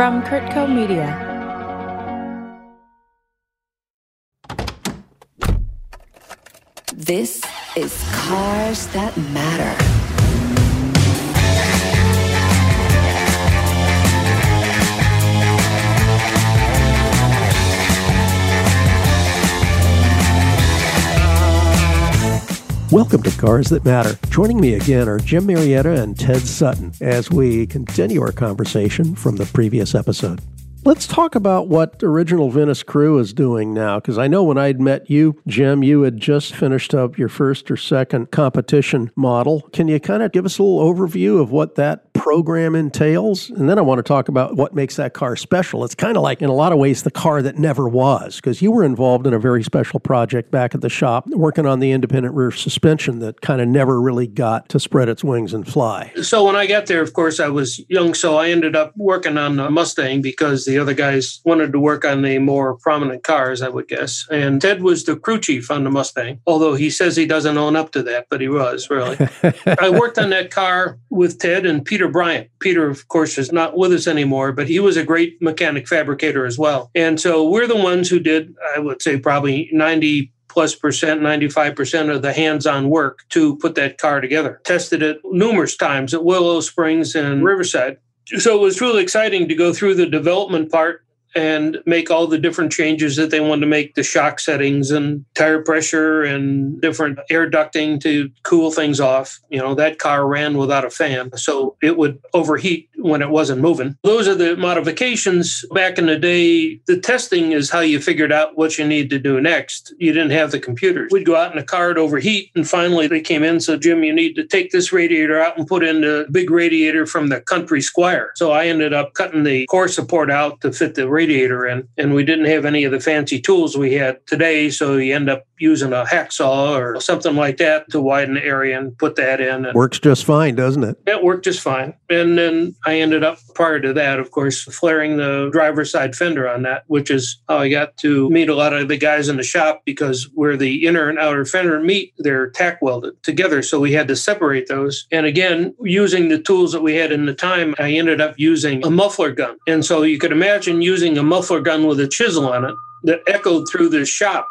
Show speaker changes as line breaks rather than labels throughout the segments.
from CurtCo Media.
This is Cars That Matter.
Welcome to Cars That Matter. Joining me again are Jim Marietta and Ted Sutton as we continue our conversation from the previous episode. Let's talk about what Original Venice Crew is doing now, because I know when I'd met you, Jim, you had just finished up your first or second competition model. Can you kind of give us a little overview of what that program entails? And then I want to talk about what makes that car special. It's kind of like, in a lot of ways, the car that never was, because you were involved in a very special project back at the shop, working on the independent rear suspension that kind of never really got to spread its wings and fly.
So when I got there, of course, I was young, so I ended up working on the Mustang because the other guys wanted to work on the more prominent cars, I would guess. And Ted was the crew chief on the Mustang, although he says he doesn't own up to that, but he was really. I worked on that car with Ted and Peter Bryant. Peter, of course, is not with us anymore, but he was a great mechanic fabricator as well. And so we're the ones who did, I would say, probably 90 plus percent, 95% of the hands on work to put that car together. Tested it numerous times at Willow Springs and Riverside so it was really exciting to go through the development part and make all the different changes that they wanted to make the shock settings and tire pressure and different air ducting to cool things off. You know, that car ran without a fan, so it would overheat when it wasn't moving. Those are the modifications. Back in the day, the testing is how you figured out what you need to do next. You didn't have the computers. We'd go out in a car, it'd overheat, and finally they came in, so Jim, you need to take this radiator out and put in the big radiator from the Country Squire. So I ended up cutting the core support out to fit the radiator in. And we didn't have any of the fancy tools we had today. So you end up using a hacksaw or something like that to widen the area and put that in. And
Works just fine, doesn't it?
It worked just fine. And then I ended up, prior to that, of course, flaring the driver's side fender on that, which is how I got to meet a lot of the guys in the shop because where the inner and outer fender meet, they're tack welded together. So we had to separate those. And again, using the tools that we had in the time, I ended up using a muffler gun. And so you could imagine using a muffler gun with a chisel on it that echoed through the shop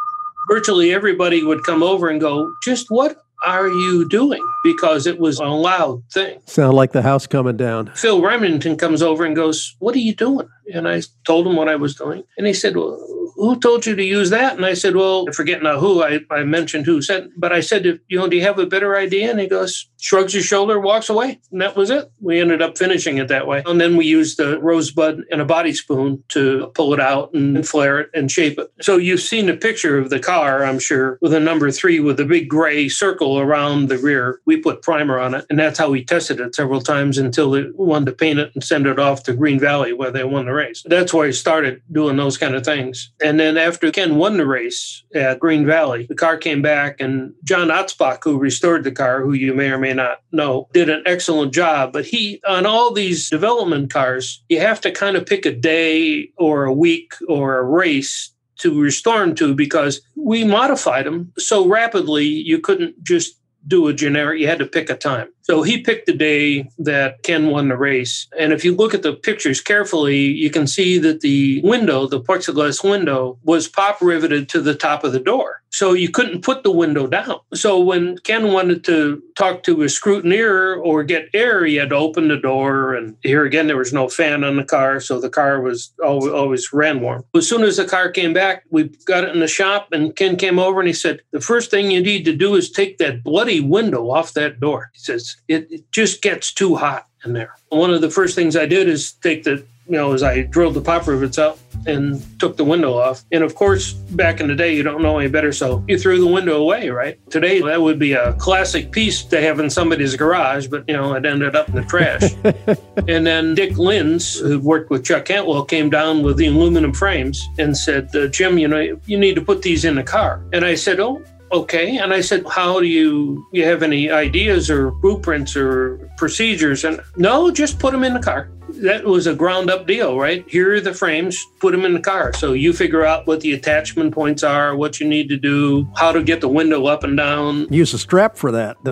virtually everybody would come over and go, just what are you doing? Because it was a loud thing.
Sound like the house coming down.
Phil Remington comes over and goes, What are you doing? And I told him what I was doing. And he said, Well, who told you to use that? And I said, well, I forget now who I, I mentioned who said, but I said, you know, do you have a better idea? And he goes, shrugs his shoulder, walks away. And that was it. We ended up finishing it that way. And then we used a rosebud and a body spoon to pull it out and flare it and shape it. So you've seen a picture of the car, I'm sure, with a number three with a big gray circle around the rear. We put primer on it. And that's how we tested it several times until they wanted to paint it and send it off to Green Valley where they won the race. That's where I started doing those kind of things. And then after Ken won the race at Green Valley, the car came back, and John Otzbach, who restored the car, who you may or may not know, did an excellent job. But he, on all these development cars, you have to kind of pick a day or a week or a race to restore them to because we modified them so rapidly you couldn't just do a generic, you had to pick a time. So he picked the day that Ken won the race. And if you look at the pictures carefully, you can see that the window, the plexiglass window, was pop riveted to the top of the door. So you couldn't put the window down. So when Ken wanted to talk to a scrutineer or get air, he had to open the door. And here again, there was no fan on the car. So the car was always, always ran warm. As soon as the car came back, we got it in the shop and Ken came over and he said, The first thing you need to do is take that bloody window off that door. He says, it, it just gets too hot in there. One of the first things I did is take the, you know, as I drilled the pop rivets out and took the window off. And of course, back in the day, you don't know any better, so you threw the window away, right? Today, that would be a classic piece to have in somebody's garage, but you know, it ended up in the trash. and then Dick Lins, who worked with Chuck Cantwell, came down with the aluminum frames and said, uh, Jim, you know, you need to put these in the car. And I said, Oh, okay and i said how do you you have any ideas or blueprints or procedures? And no just put them in the car. That was a ground up deal right? Here are the frames put them in the car. So you figure out what the attachment points are what you need to do how to get the window up and down.
Use a strap for that.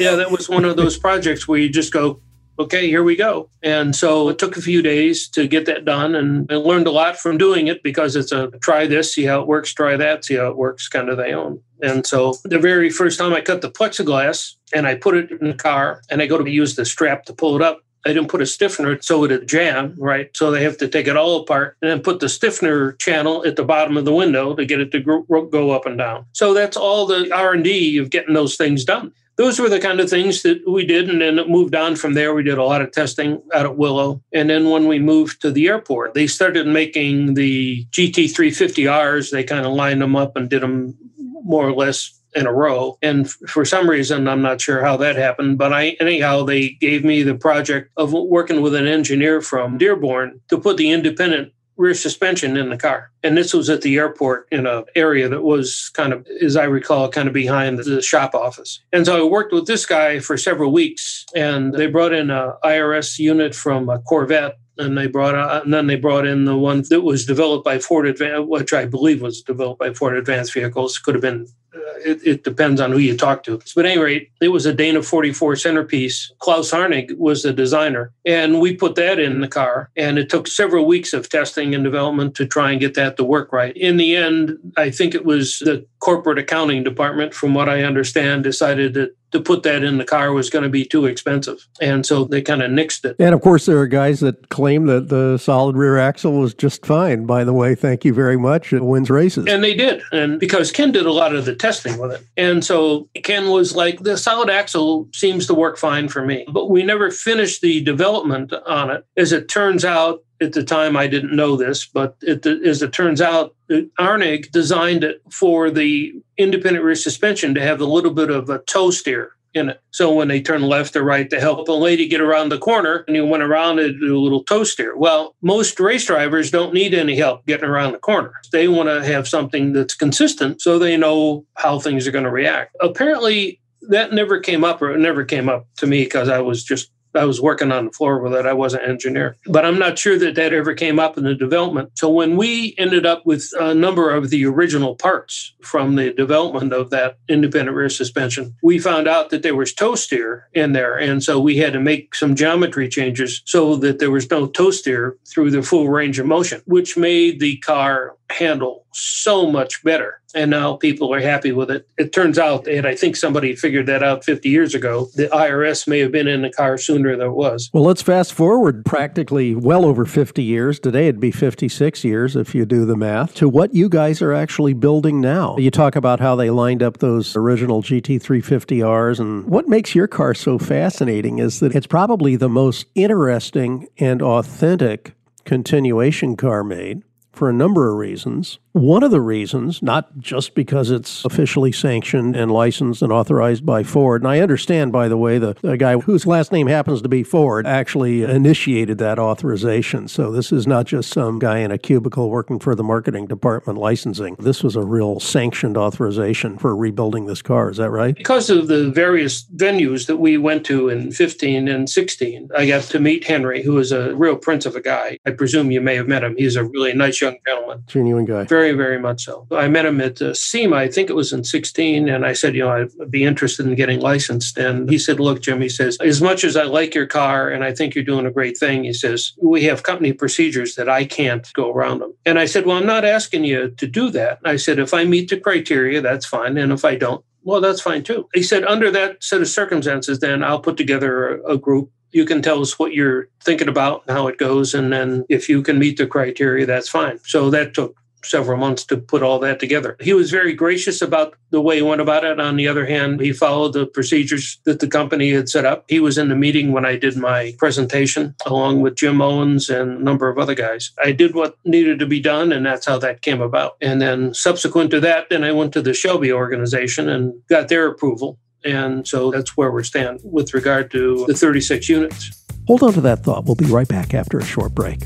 yeah that was one of those projects where you just go okay, here we go. And so it took a few days to get that done. And I learned a lot from doing it because it's a try this, see how it works, try that, see how it works kind of thing. And so the very first time I cut the plexiglass and I put it in the car and I go to use the strap to pull it up, I didn't put a stiffener so it would jam, right? So they have to take it all apart and then put the stiffener channel at the bottom of the window to get it to go up and down. So that's all the R&D of getting those things done. Those were the kind of things that we did, and then it moved on from there. We did a lot of testing out at Willow, and then when we moved to the airport, they started making the GT350Rs. They kind of lined them up and did them more or less in a row. And for some reason, I'm not sure how that happened, but I anyhow they gave me the project of working with an engineer from Dearborn to put the independent rear suspension in the car. And this was at the airport in an area that was kind of, as I recall, kind of behind the shop office. And so I worked with this guy for several weeks, and they brought in a IRS unit from a Corvette and they brought out, and then they brought in the one that was developed by Ford Advance, which I believe was developed by Ford Advanced Vehicles. Could have been. Uh, it, it, depends on who you talk to. But at any rate, it was a Dana 44 centerpiece. Klaus Arning was the designer, and we put that in the car. And it took several weeks of testing and development to try and get that to work right. In the end, I think it was the corporate accounting department, from what I understand, decided that to put that in the car was going to be too expensive. And so they kind of nixed it.
And of course, there are guys that claim that the solid rear axle was just fine. By the way, thank you very much. It wins races.
And they did. And because Ken did a lot of the testing with it. And so Ken was like, the solid axle seems to work fine for me. But we never finished the development on it. As it turns out, at the time I didn't know this, but it, as it turns out, Arning designed it for the independent rear suspension to have a little bit of a toe steer in it. So when they turn left or right to help a lady get around the corner, and you went around and do a little toe steer. Well, most race drivers don't need any help getting around the corner. They want to have something that's consistent so they know how things are going to react. Apparently, that never came up, or it never came up to me because I was just I was working on the floor with it. I wasn't an engineer, but I'm not sure that that ever came up in the development. So when we ended up with a number of the original parts from the development of that independent rear suspension, we found out that there was toe steer in there, and so we had to make some geometry changes so that there was no toe steer through the full range of motion, which made the car handle so much better. And now people are happy with it. It turns out, and I think somebody figured that out 50 years ago, the IRS may have been in the car sooner than it was.
Well, let's fast forward practically well over 50 years. Today it'd be 56 years if you do the math to what you guys are actually building now. You talk about how they lined up those original GT350Rs. And what makes your car so fascinating is that it's probably the most interesting and authentic continuation car made for a number of reasons. One of the reasons, not just because it's officially sanctioned and licensed and authorized by Ford, and I understand, by the way, the, the, guy whose last name happens to be Ford actually initiated that authorization. So this is not just some guy in a cubicle working for the marketing department licensing. This was a real sanctioned authorization for rebuilding this car. Is that right?
Because of the various venues that we went to in 15 and 16, I got to meet Henry, who is a real prince of a guy. I presume you may have met him. He's a really nice young gentleman.
Genuine guy.
Very very, very much so. I met him at uh, SEMA, I think it was in 16, and I said, you know, I'd be interested in getting licensed. And he said, look, Jim, he says, as much as I like your car and I think you're doing a great thing, he says, we have company procedures that I can't go around them. And I said, well, I'm not asking you to do that. I said, if I meet the criteria, that's fine. And if I don't, well, that's fine too. He said, under that set of circumstances, then I'll put together a, a group you can tell us what you're thinking about and how it goes. And then if you can meet the criteria, that's fine. So that took several months to put all that together. He was very gracious about the way he went about it. On the other hand, he followed the procedures that the company had set up. He was in the meeting when I did my presentation, along with Jim Owens and a number of other guys. I did what needed to be done, and that's how that came about. And then subsequent to that, then I went to the Shelby organization and got their approval. And so that's where we stand with regard to the 36 units.
Hold on to that thought. We'll be right back after a short break.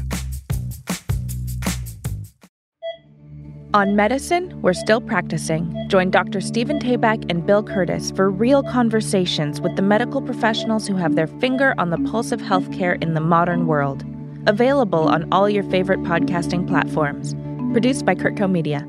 On medicine, we're still practicing. Join Dr. Stephen Tabak and Bill Curtis for real conversations with the medical professionals who have their finger on the pulse of healthcare in the modern world. Available on all your favorite podcasting platforms. Produced by CurtCo Media.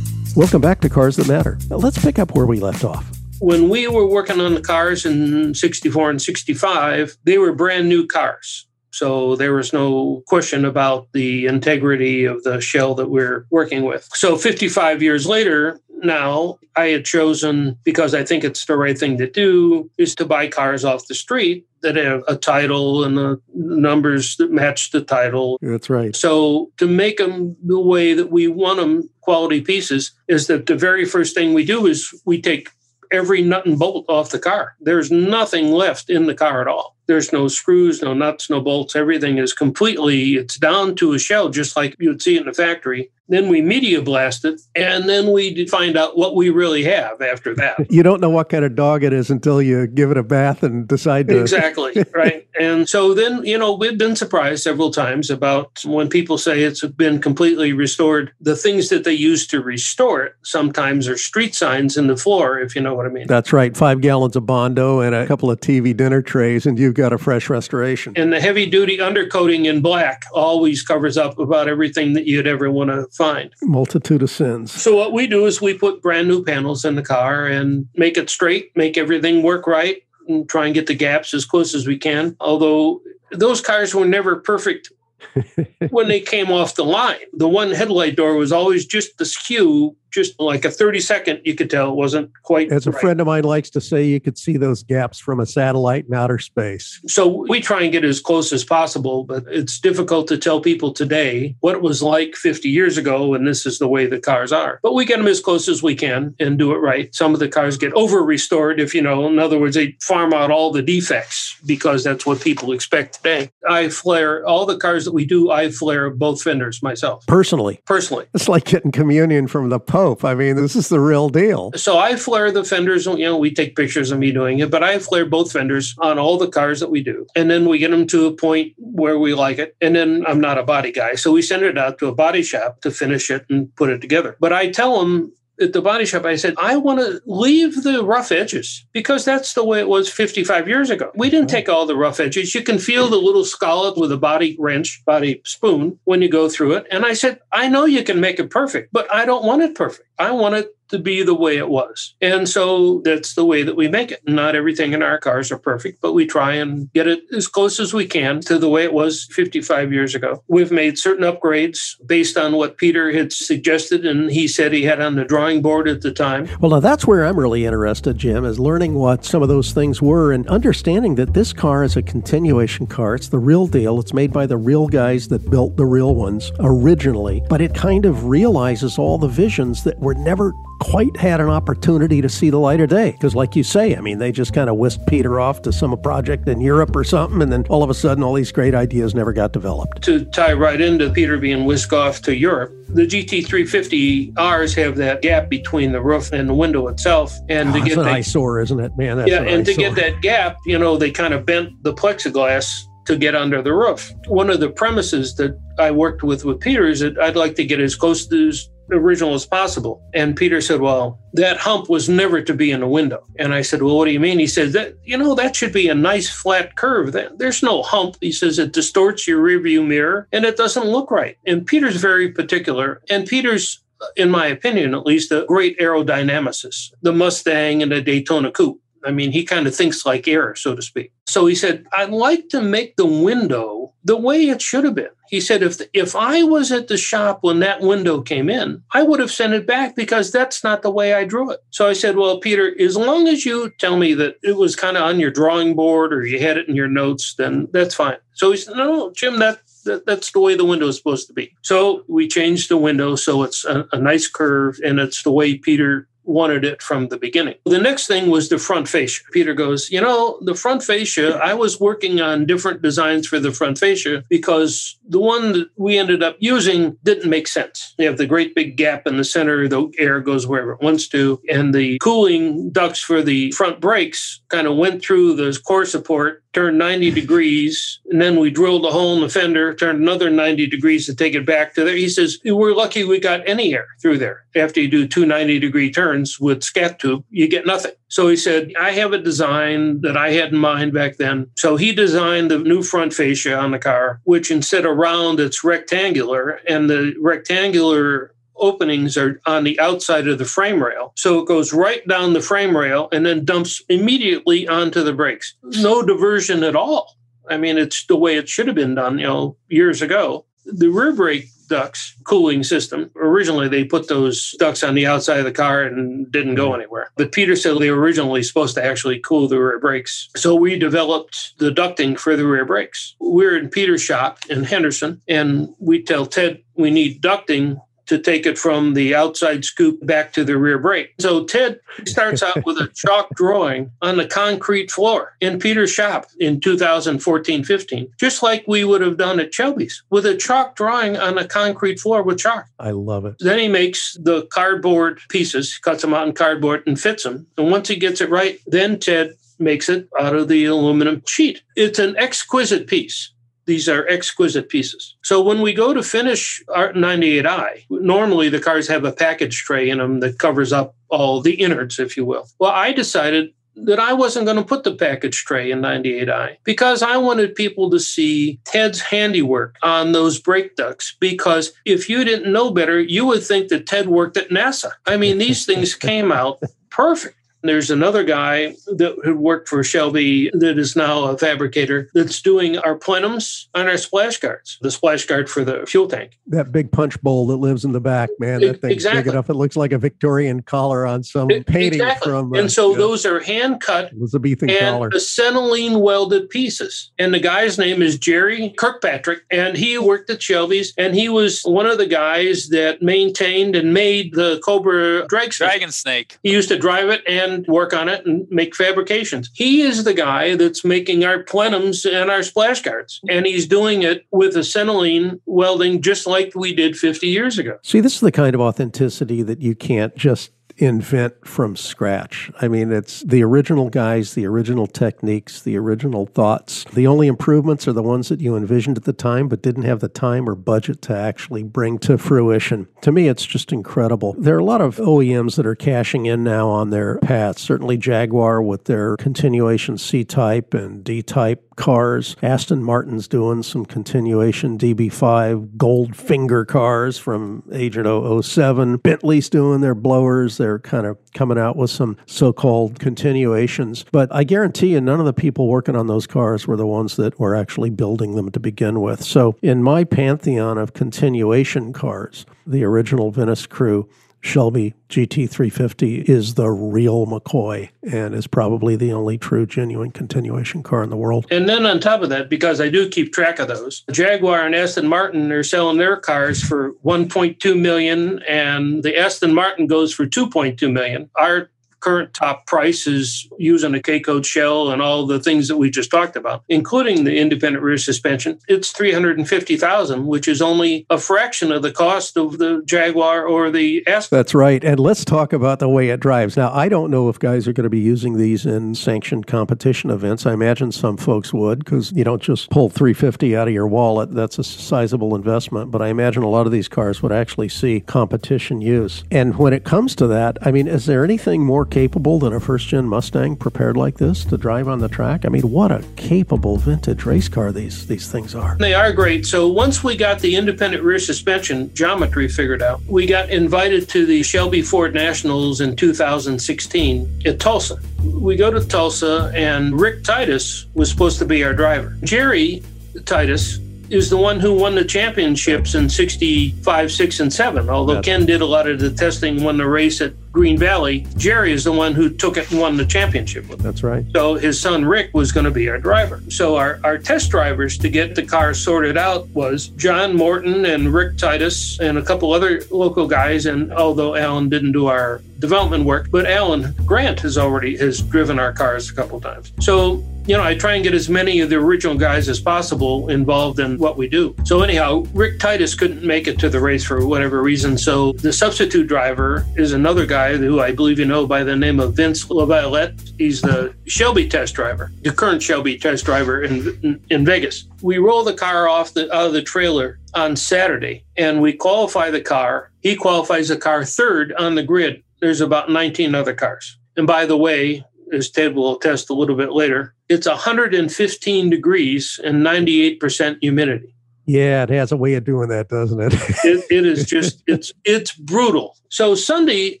Welcome back to Cars That Matter. Now let's pick up where we left off.
When we were working on the cars in 64 and 65, they were brand new cars. So there was no question about the integrity of the shell that we're working with. So 55 years later, now I had chosen, because I think it's the right thing to do, is to buy cars off the street that have a title and the numbers that match the title.
That's right.
So to make them the way that we want them, quality pieces, is that the very first thing we do is we take every nut and bolt off the car. There's nothing left in the car at all. There's no screws, no nuts, no bolts. Everything is completely, it's down to a shell, just like you would see in the factory. Then we media blast it, and then we find out what we really have after that.
You don't know what kind of dog it is until you give it a bath and decide to.
Exactly, right. And so then, you know, we've been surprised several times about when people say it's been completely restored. The things that they use to restore it sometimes are street signs in the floor, if you know what I mean.
That's right. Five gallons of Bondo and a couple of TV dinner trays, and you've got a fresh restoration.
And the heavy duty undercoating in black always covers up about everything that you'd ever want to find.
Multitude of sins.
So what we do is we put brand new panels in the car and make it straight, make everything work right, and try and get the gaps as close as we can. Although those cars were never perfect when they came off the line. The one headlight door was always just askew just like a 30 second, you could tell it wasn't quite.
As a
right.
friend of mine likes to say, you could see those gaps from a satellite in outer space.
So we try and get as close as possible, but it's difficult to tell people today what it was like 50 years ago, and this is the way the cars are. But we get them as close as we can and do it right. Some of the cars get over restored, if you know, in other words, they farm out all the defects because that's what people expect today. I flare all the cars that we do, I flare both fenders myself.
Personally,
Personally.
it's like getting communion from the Pope. I mean, this is the real deal.
So I flare the fenders. You know, we take pictures of me doing it, but I flare both fenders on all the cars that we do, and then we get them to a point where we like it. And then I'm not a body guy, so we send it out to a body shop to finish it and put it together. But I tell them at the body shop, I said, I want to leave the rough edges because that's the way it was 55 years ago. We didn't take all the rough edges. You can feel the little scallop with a body wrench, body spoon when you go through it. And I said, I know you can make it perfect, but I don't want it perfect. I want it to be the way it was. And so that's the way that we make it. Not everything in our cars are perfect, but we try and get it as close as we can to the way it was 55 years ago. We've made certain upgrades based on what Peter had suggested and he said he had on the drawing board at the time.
Well, now that's where I'm really interested, Jim, is learning what some of those things were and understanding that this car is a continuation car. It's the real deal. It's made by the real guys that built the real ones originally, but it kind of realizes all the visions that were never quite had an opportunity to see the light of day. Because, like you say, I mean, they just kind of whisked Peter off to some project in Europe or something, and then all of a sudden, all these great ideas never got developed.
To tie right into Peter being whisked off to Europe, the GT350Rs have that gap between the roof and the window itself. And
Oh,
to ah,
that's
get
an
that,
eyesore, isn't it, man? That's
yeah,
an
and to get that gap, you know, they kind of bent the plexiglass to get under the roof. One of the premises that I worked with with Peter is that I'd like to get as close to original as possible. And Peter said, "Well, that hump was never to be in the window." And I said, "Well, what do you mean?" He said, "That you know, that should be a nice flat curve. There's no hump." He says it distorts your rearview mirror and it doesn't look right. And Peter's very particular. And Peter's in my opinion, at least, a great aerodynamicist. The Mustang and the Daytona Coupe. I mean, he kind of thinks like air, so to speak. So he said, I'd like to make the window the way it should have been. He said, if, if I was at the shop when that window came in, I would have sent it back because that's not the way I drew it. So I said, Well, Peter, as long as you tell me that it was kind of on your drawing board or you had it in your notes, then that's fine. So he said, No, no, Jim, that, that that's the way the window is supposed to be. So we changed the window so it's a, a nice curve and it's the way Peter wanted it from the beginning. The next thing was the front fascia. Peter goes, You know, the front fascia, I was working on different designs for the front fascia because the one that we ended up using didn't make sense. You have the great big gap in the center, the air goes wherever it wants to, and the cooling ducts for the front brakes kind of went through the core support. Turned 90 degrees, and then we drilled a hole in the fender, turned another 90 degrees to take it back to there. He says, We're lucky we got any air through there. After you do two 90 degree turns with scat tube, you get nothing. So he said, I have a design that I had in mind back then. So he designed the new front fascia on the car, which instead of round, it's rectangular, and the rectangular openings are on the outside of the frame rail. So it goes right down the frame rail and then dumps immediately onto the brakes. No diversion at all. I mean, it's the way it should have been done, you know, years ago. The rear brake ducts cooling system. Originally, they put those ducts on the outside of the car and didn't go mm-hmm. anywhere. But Peter said they were originally supposed to actually cool the rear brakes. So we developed the ducting for the rear brakes. We're in Peter's shop in Henderson, and we tell Ted we need ducting to take it from the outside scoop back to the rear brake. So Ted starts out with a chalk drawing on the concrete floor in Peter's shop in 2014 15, just like we would have done at Shelby's with a chalk drawing on a concrete floor with chalk.
I love it.
Then he makes the cardboard pieces, cuts them out in cardboard and fits them. And once he gets it right, then Ted makes it out of the aluminum sheet. It's an exquisite piece. These are exquisite pieces. So when we go to finish our 98i, normally the cars have a package tray in them that covers up all the innards, if you will. Well, I decided that I wasn't going to put the package tray in 98i because I wanted people to see Ted's handiwork on those brake ducts. Because if you didn't know better, you would think that Ted worked at NASA. I mean, these things came out perfect. There's another guy that had worked for Shelby that is now a fabricator that's doing our plenums on our splash guards, the splash guard for the fuel tank.
That big punch bowl that lives in the back, man. That thing's
Exactly.
big enough. It looks like a Victorian collar on some painting
Exactly.
from uh,
and so
yeah,
those are hand cut
Elizabethan
and
collar.
acetylene welded pieces. And the guy's name is Jerry Kirkpatrick, and he worked at Shelby's, and he was one of the guys that maintained and made the Cobra drag system.
Dragon Snake.
He used to drive it and work on it and make fabrications. He is the guy that's making our plenums and our splash guards, and he's doing it with acetylene welding, just like we did 50 years ago.
See, this is the kind of authenticity that you can't just invent from scratch. I mean, it's the original guys, the original techniques, the original thoughts. The only improvements are the ones that you envisioned at the time, but didn't have the time or budget to actually bring to fruition. To me, it's just incredible. There are a lot of OEMs that are cashing in now on their paths. Certainly Jaguar with their continuation C type and D type cars. Aston Martin's doing some continuation DB5 Goldfinger cars from Agent 007. Bentley's doing their blowers. They're kind of coming out with some so called continuations. But I guarantee you, none of the people working on those cars were the ones that were actually building them to begin with. So, in my pantheon of continuation cars, the original Venice crew Shelby GT350 is the real McCoy and is probably the only true, genuine continuation car in the world.
And then on top of that, because I do keep track of those, Jaguar and Aston Martin are selling their cars for 1.2 million, and the Aston Martin goes for 2.2 million. Our current top price is using a K code shell and all the things that we just talked about, including the independent rear suspension. It's 350,000, which is only a fraction of the cost of the Jaguar or the S.
That's right. And let's talk about the way it drives. Now, I don't know if guys are going to be using these in sanctioned competition events. I imagine some folks would because you don't just pull 350 out of your wallet. That's a sizable investment. But I imagine a lot of these cars would actually see competition use. And when it comes to that, I mean, is there anything more capable than a first gen Mustang prepared like this to drive on the track? I mean, what a capable vintage race car these, these things are.
They are great. So once we got the independent rear suspension geometry figured out, we got invited to the Shelby Ford Nationals in 2016 at Tulsa. We go to Tulsa, and Rick Titus was supposed to be our driver. Jerry Titus is the one who won the championships in 65, 6, and 7. Although Ken did a lot of the testing, won the race at Green Valley, Jerry is the one who took it and won the championship with it.
That's right.
So his son Rick was going to be our driver. So our, our test drivers to get the car sorted out was John Morton and Rick Titus and a couple other local guys. And although Alan didn't do our development work, but Alan Grant has already has driven our cars a couple times. So you know, I try and get as many of the original guys as possible involved in what we do. So anyhow, Rick Titus couldn't make it to the race for whatever reason. So the substitute driver is another guy who I believe you know by the name of Vince LaViolette. He's the Shelby test driver, the current Shelby test driver in in, in Vegas. We roll the car off the out of the trailer on Saturday, and we qualify the car. He qualifies the car third on the grid. There's about 19 other cars. And by the way, as Ted will attest a little bit later, it's 115 degrees and 98% humidity.
Yeah, it has a way of doing that, doesn't it?
it, it is just it's it's brutal. So Sunday,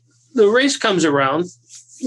the race comes around.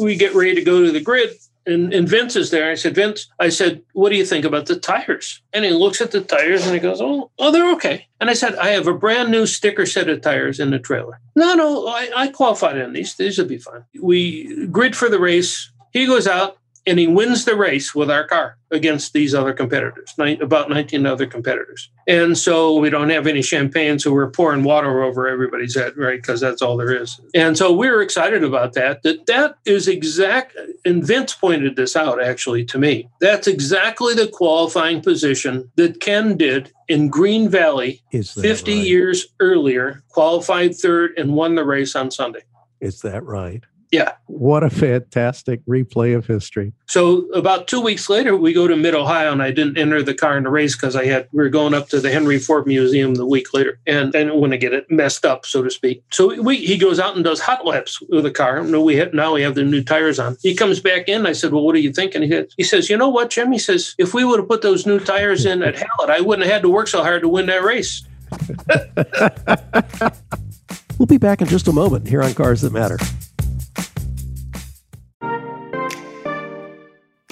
We get ready to go to the grid, and, and Vince is there. I said, Vince, I said, what do you think about the tires? And he looks at the tires and he goes, oh, oh, they're okay. And I said, I have a brand new sticker set of tires in the trailer. No, no, I, I qualified on these. These will be fine. We grid for the race. He goes out and he wins the race with our car against these other competitors, about 19 other competitors. And so we don't have any champagne, so we're pouring water over everybody's head, right? Because that's all there is. And so we were excited about that. That that is exact. And Vince pointed this out actually to me. That's exactly the qualifying position that Ken did in Green Valley 50 right? years earlier, qualified third and won the race on Sunday.
Is that right?
Yeah.
What a fantastic replay of history.
So about two weeks later, we go to Mid Ohio, and I didn't enter the car in the race because I had we were going up to the Henry Ford Museum the week later, and I didn't want to get it messed up, so to speak. So we, he goes out and does hot laps with the car. No, we have, now we have the new tires on. He comes back in. I said, "Well, what are you thinking?" He, he says, "You know what, Jim?" He says, "If we would have put those new tires in at Hallett, I wouldn't have had to work so hard to win that race."
we'll be back in just a moment here on Cars That Matter.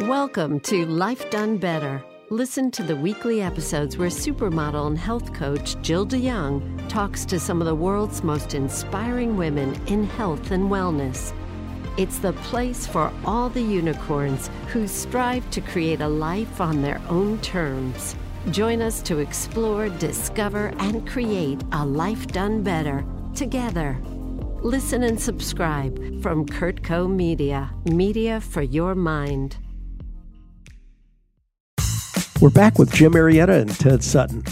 Welcome to Life Done Better. Listen to the weekly episodes where supermodel and health coach Jill de Jong talks to some of the world's most inspiring women in health and wellness. It's the place for all the unicorns who strive to create a life on their own terms. Join us to explore, discover, and create a life done better together. Listen and subscribe from CurtCo Media, media for your mind.
We're back with Jim Marietta and Ted Sutton.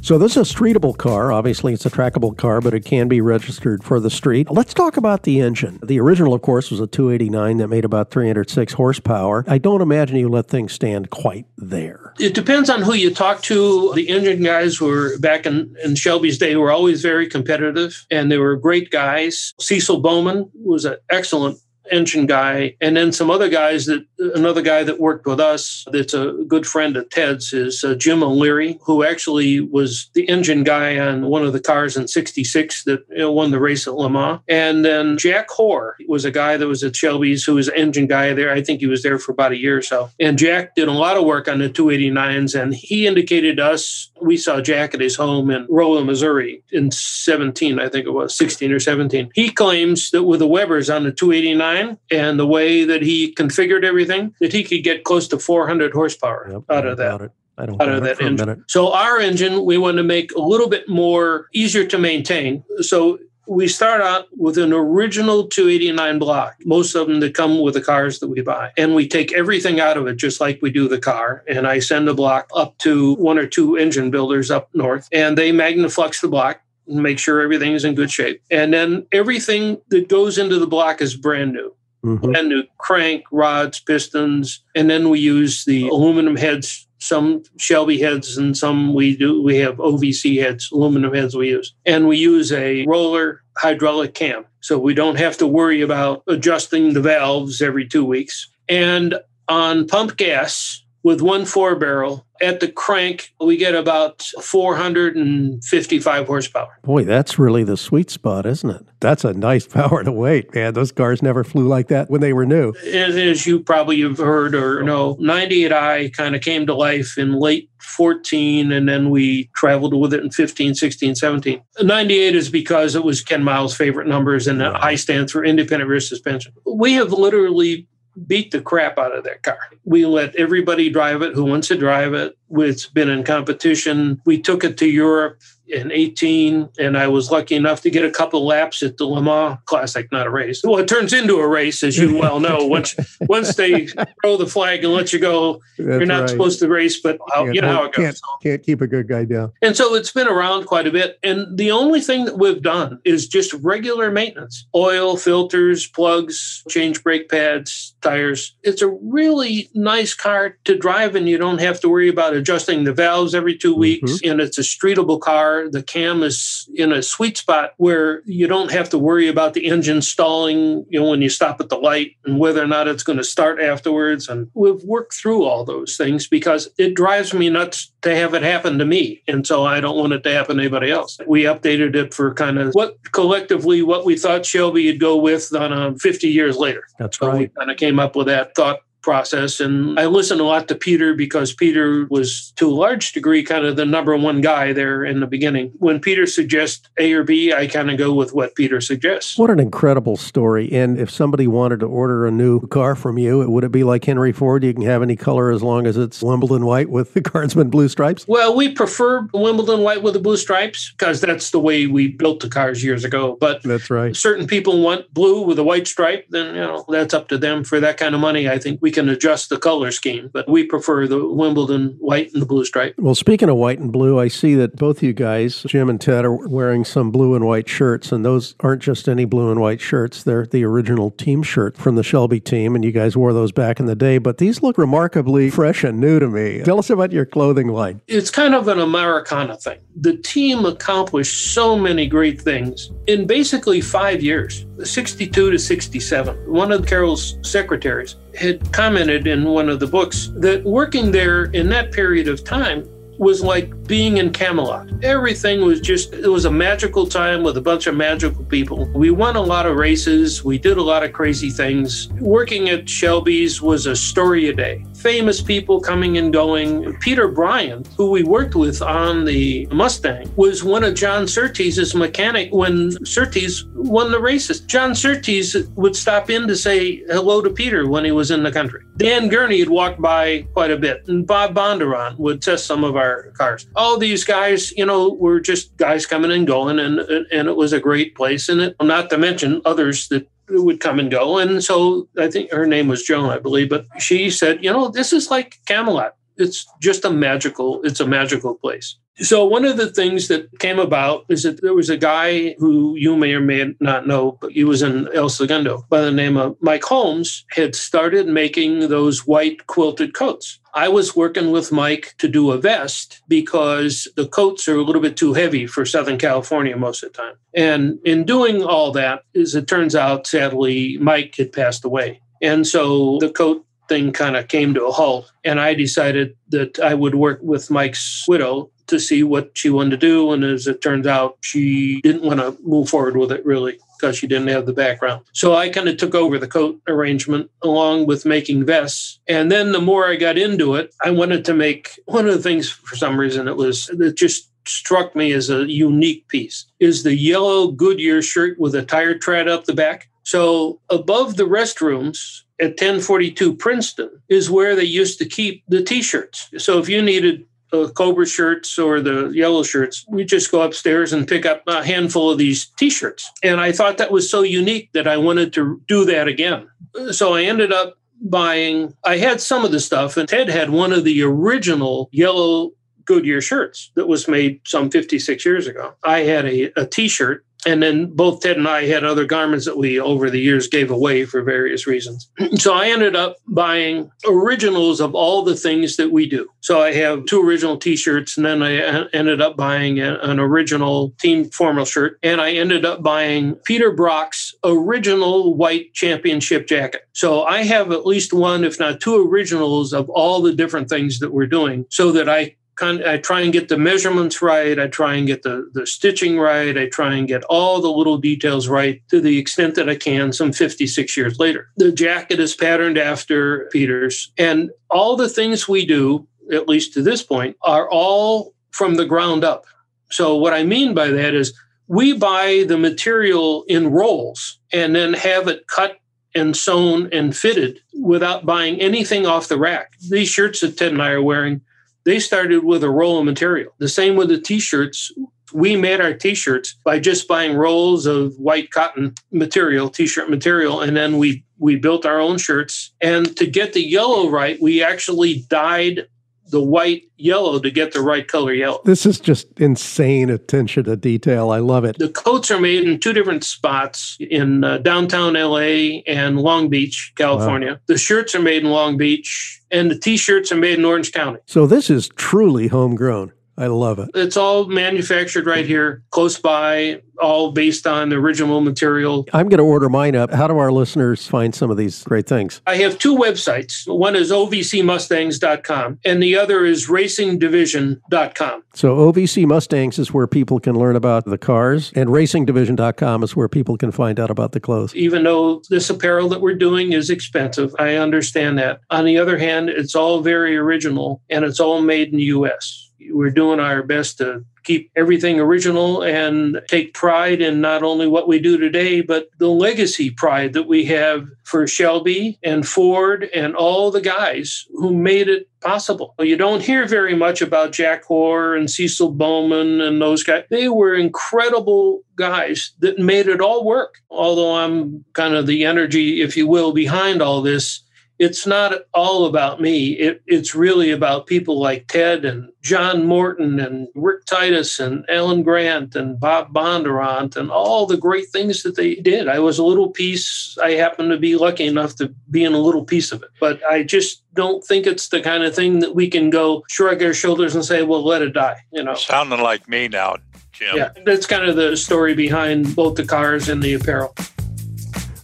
So this is a streetable car. Obviously, it's a trackable car, but it can be registered for the street. Let's talk about the engine. The original, of course, was a 289 that made about 306 horsepower. I don't imagine you let things stand quite there.
It depends on who you talk to. The engine guys were back in, in Shelby's day were always very competitive, and they were great guys. Cecil Bowman was an excellent engine guy, and then some other guys that another guy that worked with us that's a good friend of Ted's is uh, Jim O'Leary, who actually was the engine guy on one of the cars in '66 that you know, won the race at Le Mans. And then Jack Hoare was a guy that was at Shelby's who was engine guy there. I think he was there for about a year or so. And Jack did a lot of work on the 289s, and he indicated to us we saw Jack at his home in Rolla, Missouri in 17, I think it was 16 or 17. He claims that with the Webers on the 289 and the way that he configured everything, that he could get close to 400 horsepower
yep,
out of that.
I don't
out of that engine. So our engine, we want to make a little bit more easier to maintain. So we start out with an original 289 block, most of them that come with the cars that we buy. And we take everything out of it, just like we do the car. And I send the block up to one or two engine builders up north, and they magnaflux the block and make sure everything is in good shape. And then everything that goes into the block is brand new. Mm-hmm. Brand new crank, rods, pistons, and then we use the aluminum heads some Shelby heads and some we do we have OVC heads, aluminum heads we use. And we use a roller hydraulic cam. So we don't have to worry about adjusting the valves every 2 weeks. And on pump gas with one four barrel, at the crank, we get about 455 horsepower.
Boy, that's really the sweet spot, isn't it? That's a nice power to weight, man. Those cars never flew like that when they were new.
As you probably have heard or know, 98i kind of came to life in late 14, and then we traveled with it in 15, 16, 17. 98 is because it was Ken Miles' favorite numbers, and the I stands for independent rear suspension. We have literally beat the crap out of that car. We let everybody drive it who wants to drive it. It's been in competition. We took it to Europe in 18, and I was lucky enough to get a couple laps at the Le Mans Classic, not a race. Well, it turns into a race, as you well know. Once once they throw the flag and let you go, That's you're not right. supposed to race, but how, you know how it
goes. Can't, can't keep a good guy down.
And so it's been around quite a bit. And the only thing that we've done is just regular maintenance oil, filters, plugs, change brake pads, tires. It's a really nice car to drive, and you don't have to worry about adjusting the valves every 2 mm-hmm. weeks, and it's a streetable car. The cam is in a sweet spot where you don't have to worry about the engine stalling, you know, when you stop at the light and whether or not it's going to start afterwards. And we've worked through all those things because it drives me nuts to have it happen to me. And so I don't want it to happen to anybody else. We updated it for kind of what collectively what we thought Shelby would go with on a 50 years later.
That's
So we
right.
kind of came up with that thought process. And I listened a lot to Peter because Peter was, to a large degree, kind of the number one guy there in the beginning. When Peter suggests A or B, I kind of go with what Peter suggests.
What an incredible story. And if somebody wanted to order a new car from you, would it be like Henry Ford? You can have any color as long as it's Wimbledon white with the guardsman blue stripes?
Well, we prefer Wimbledon white with the blue stripes because that's the way we built the cars years ago. But
That's right.
certain people want blue with a white stripe, then you know that's up to them. For that kind of money, I think we can adjust the color scheme. But we prefer the Wimbledon white and the blue stripe.
Well, speaking of white and blue, I see that both you guys, Jim and Ted, are wearing some blue and white shirts, and those aren't just any blue and white shirts. They're the original team shirt from the Shelby team, and you guys wore those back in the day. But these look remarkably fresh and new to me. Tell us about your clothing line.
It's kind of an Americana thing. The team accomplished so many great things in basically five years 62 to 67. One of Carroll's secretaries had commented in one of the books that working there in that period of time was like being in Camelot. Everything was just, it was a magical time with a bunch of magical people. We won a lot of races. We did a lot of crazy things. Working at Shelby's was a story a day. Famous people coming and going. Peter Bryant, who we worked with on the Mustang, was one of John Surtees's mechanic when Surtees won the races. John Surtees would stop in to say hello to Peter when he was in the country. Dan Gurney had walked by quite a bit, and Bob Bondurant would test some of our cars. All these guys, you know, were just guys coming and going, and and it was a great place. And it, not to mention others that would come and go. And so I think her name was Joan, I believe, but she said, you know, this is like Camelot. It's just a magical, it's a magical place. So one of the things that came about is that there was a guy who you may or may not know, but he was in El Segundo by the name of Mike Holmes, had started making those white quilted coats. I was working with Mike to do a vest because the coats are a little bit too heavy for Southern California most of the time. And in doing all that, as it turns out, sadly, Mike had passed away. And so the coat thing kind of came to a halt. And I decided that I would work with Mike's widow to see what she wanted to do. And as it turns out, she didn't want to move forward with it really because she didn't have the background. So I kind of took over the coat arrangement along with making vests. And then the more I got into it, I wanted to make one of the things for some reason it was it just struck me as a unique piece is the yellow Goodyear shirt with a tire tread up the back. So above the restrooms at 1042 Princeton is where they used to keep the t-shirts. So if you needed uh, Cobra shirts or the yellow shirts, we just go upstairs and pick up a handful of these t-shirts. And I thought that was so unique that I wanted to do that again. So I ended up buying, I had some of the stuff, and Ted had one of the original yellow Goodyear shirts that was made some 56 years ago. I had a a t-shirt and then both Ted and I had other garments that we over the years gave away for various reasons. So I ended up buying originals of all the things that we do. So I have two original t-shirts and then I ended up buying an original team formal shirt and I ended up buying Peter Brock's original white championship jacket. So I have at least one if not two originals of all the different things that we're doing so that I I try and get the measurements right. I try and get the, the stitching right. I try and get all the little details right to the extent that I can some 56 years later. The jacket is patterned after Peter's and all the things we do, at least to this point, are all from the ground up. So what I mean by that is we buy the material in rolls and then have it cut and sewn and fitted without buying anything off the rack. These shirts that Ted and I are wearing they started with a roll of material. The same with the t-shirts. We made our t-shirts by just buying rolls of white cotton material, t-shirt material, and then we we built our own shirts. And to get the yellow right, we actually dyed the white yellow to get the right color yellow.
This is just insane attention to detail. I love it.
The coats are made in two different spots in uh, downtown LA and Long Beach, California. Wow. The shirts are made in Long Beach and the t-shirts are made in Orange County.
So this is truly homegrown. I love it.
It's all manufactured right here, close by, all based on the original material.
I'm going to order mine up. How do our listeners find some of these great things?
I have two websites. One is ovcmustangs.com and the other is racingdivision.com.
So OVC Mustangs is where people can learn about the cars and racingdivision.com is where people can find out about the clothes.
Even though this apparel that we're doing is expensive, I understand that. On the other hand, it's all very original and it's all made in the US we're doing our best to keep everything original and take pride in not only what we do today, but the legacy pride that we have for Shelby and Ford and all the guys who made it possible. You don't hear very much about Jack Hoare and Cecil Bowman and those guys. They were incredible guys that made it all work. Although I'm kind of the energy, if you will, behind all this it's not all about me. It, it's really about people like Ted and John Morton and Rick Titus and Alan Grant and Bob Bondurant and all the great things that they did. I was a little piece. I happened to be lucky enough to be in a little piece of it. But I just don't think it's the kind of thing that we can go shrug our shoulders and say, well, let it die. You know,
sounding like me now, Jim.
Yeah, that's kind of the story behind both the cars and the apparel.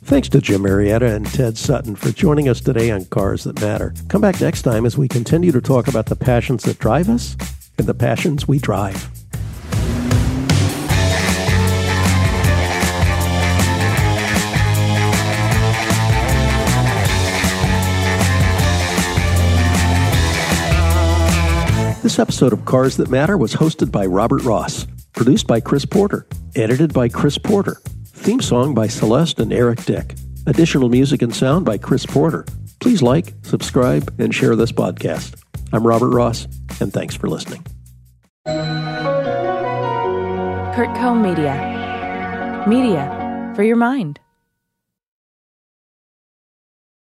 Thanks to Jim Marietta and Ted Sutton for joining us today on Cars That Matter. Come back next time as we continue to talk about the passions that drive us and the passions we drive. This episode of Cars That Matter was hosted by Robert Ross, produced by Chris Porter, edited by Chris Porter Theme song by Celeste and Eric Dick. Additional music and sound by Chris Porter. Please like, subscribe, and share this podcast. I'm Robert Ross, and thanks for listening.
CurtCo Media. Media for your mind.